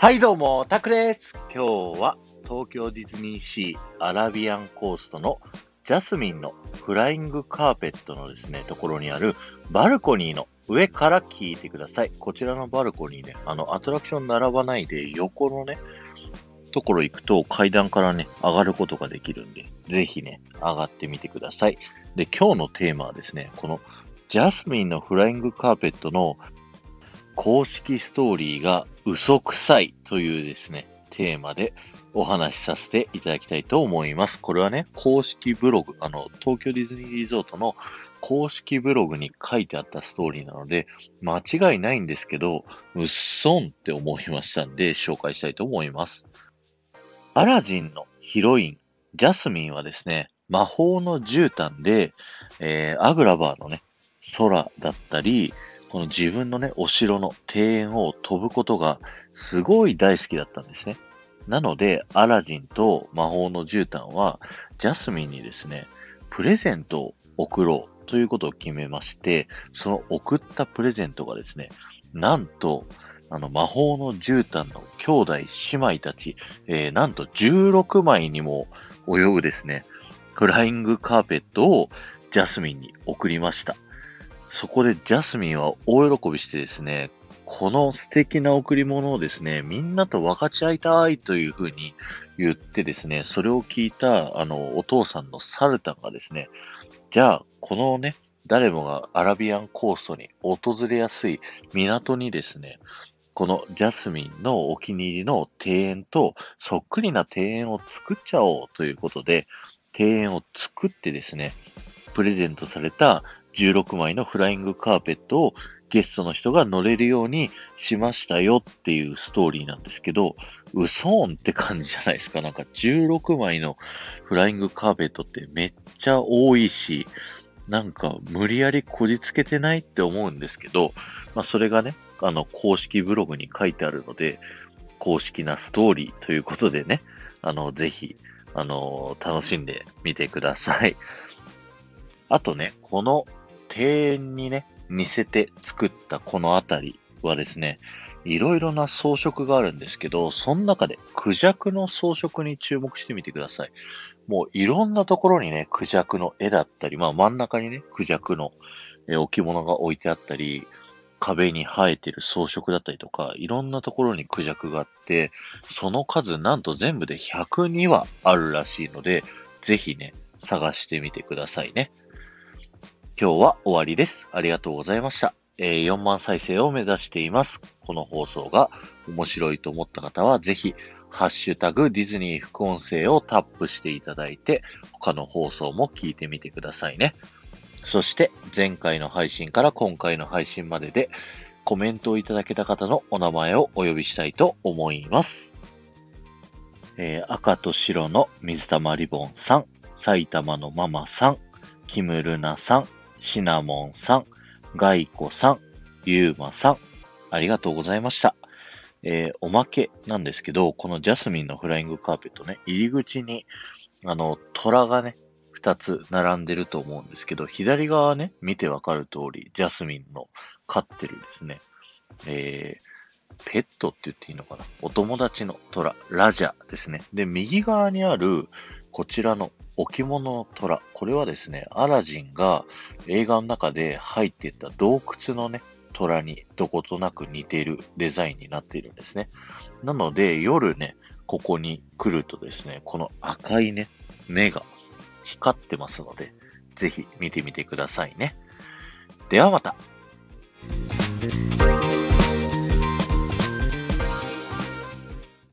はいどうも、タクです。今日は東京ディズニーシーアラビアンコーストのジャスミンのフライングカーペットのですね、ところにあるバルコニーの上から聞いてください。こちらのバルコニーね、あの、アトラクション並ばないで横のね、ところ行くと階段からね、上がることができるんで、ぜひね、上がってみてください。で、今日のテーマはですね、このジャスミンのフライングカーペットの公式ストーリーが嘘くさいというですね、テーマでお話しさせていただきたいと思います。これはね、公式ブログ、あの、東京ディズニーリゾートの公式ブログに書いてあったストーリーなので、間違いないんですけど、うっそんって思いましたんで、紹介したいと思います。アラジンのヒロイン、ジャスミンはですね、魔法の絨毯で、えー、アグラバーのね、空だったり、この自分のね、お城の庭園を飛ぶことがすごい大好きだったんですね。なので、アラジンと魔法の絨毯は、ジャスミンにですね、プレゼントを送ろうということを決めまして、その送ったプレゼントがですね、なんと、あの、魔法の絨毯の兄弟姉妹たち、えー、なんと16枚にも及ぶですね、フライングカーペットをジャスミンに送りました。そこでジャスミンは大喜びしてですね、この素敵な贈り物をですね、みんなと分かち合いたいというふうに言ってですね、それを聞いた、あの、お父さんのサルタンがですね、じゃあ、このね、誰もがアラビアンコーストに訪れやすい港にですね、このジャスミンのお気に入りの庭園とそっくりな庭園を作っちゃおうということで、庭園を作ってですね、プレゼントされた16枚のフライングカーペットをゲストの人が乗れるようにしましたよっていうストーリーなんですけど、嘘んって感じじゃないですか？なんか16枚のフライングカーペットってめっちゃ多いし、なんか無理やりこじつけてないって思うんですけど、まあそれがね、あの公式ブログに書いてあるので、公式なストーリーということでね、あの、ぜひ、あの、楽しんでみてください。あとね、この庭園にね、似せて作ったこの辺りはですね、いろいろな装飾があるんですけど、その中でクジャクの装飾に注目してみてください。もういろんなところにね、クジャクの絵だったり、まあ真ん中にね、クジャクの置物が置いてあったり、壁に生えてる装飾だったりとか、いろんなところにクジャクがあって、その数なんと全部で102はあるらしいので、ぜひね、探してみてくださいね。今日は終わりです。ありがとうございました。えー4万再生を目指しています。この放送が面白いと思った方は、ぜひ、ハッシュタグディズニー副音声をタップしていただいて、他の放送も聞いてみてくださいね。そして、前回の配信から今回の配信までで、コメントをいただけた方のお名前をお呼びしたいと思います。えー赤と白の水玉リボンさん、埼玉のママさん、キムルナさん、シナモンさん、ガイコさん、ユーマさん、ありがとうございました。えーおまけなんですけど、このジャスミンのフライングカーペットね、入り口に、あの、虎がね、二つ並んでると思うんですけど、左側ね、見てわかる通り、ジャスミンの飼ってるですね、えーペットって言っていいのかな？お友達の虎、ラジャですね。で、右側にある、こちらの置物の虎。これはですね、アラジンが映画の中で入っていった洞窟のね、虎にどことなく似ているデザインになっているんですね。なので、夜ね、ここに来るとですね、この赤いね、目が光ってますので、ぜひ見てみてくださいね。ではまた。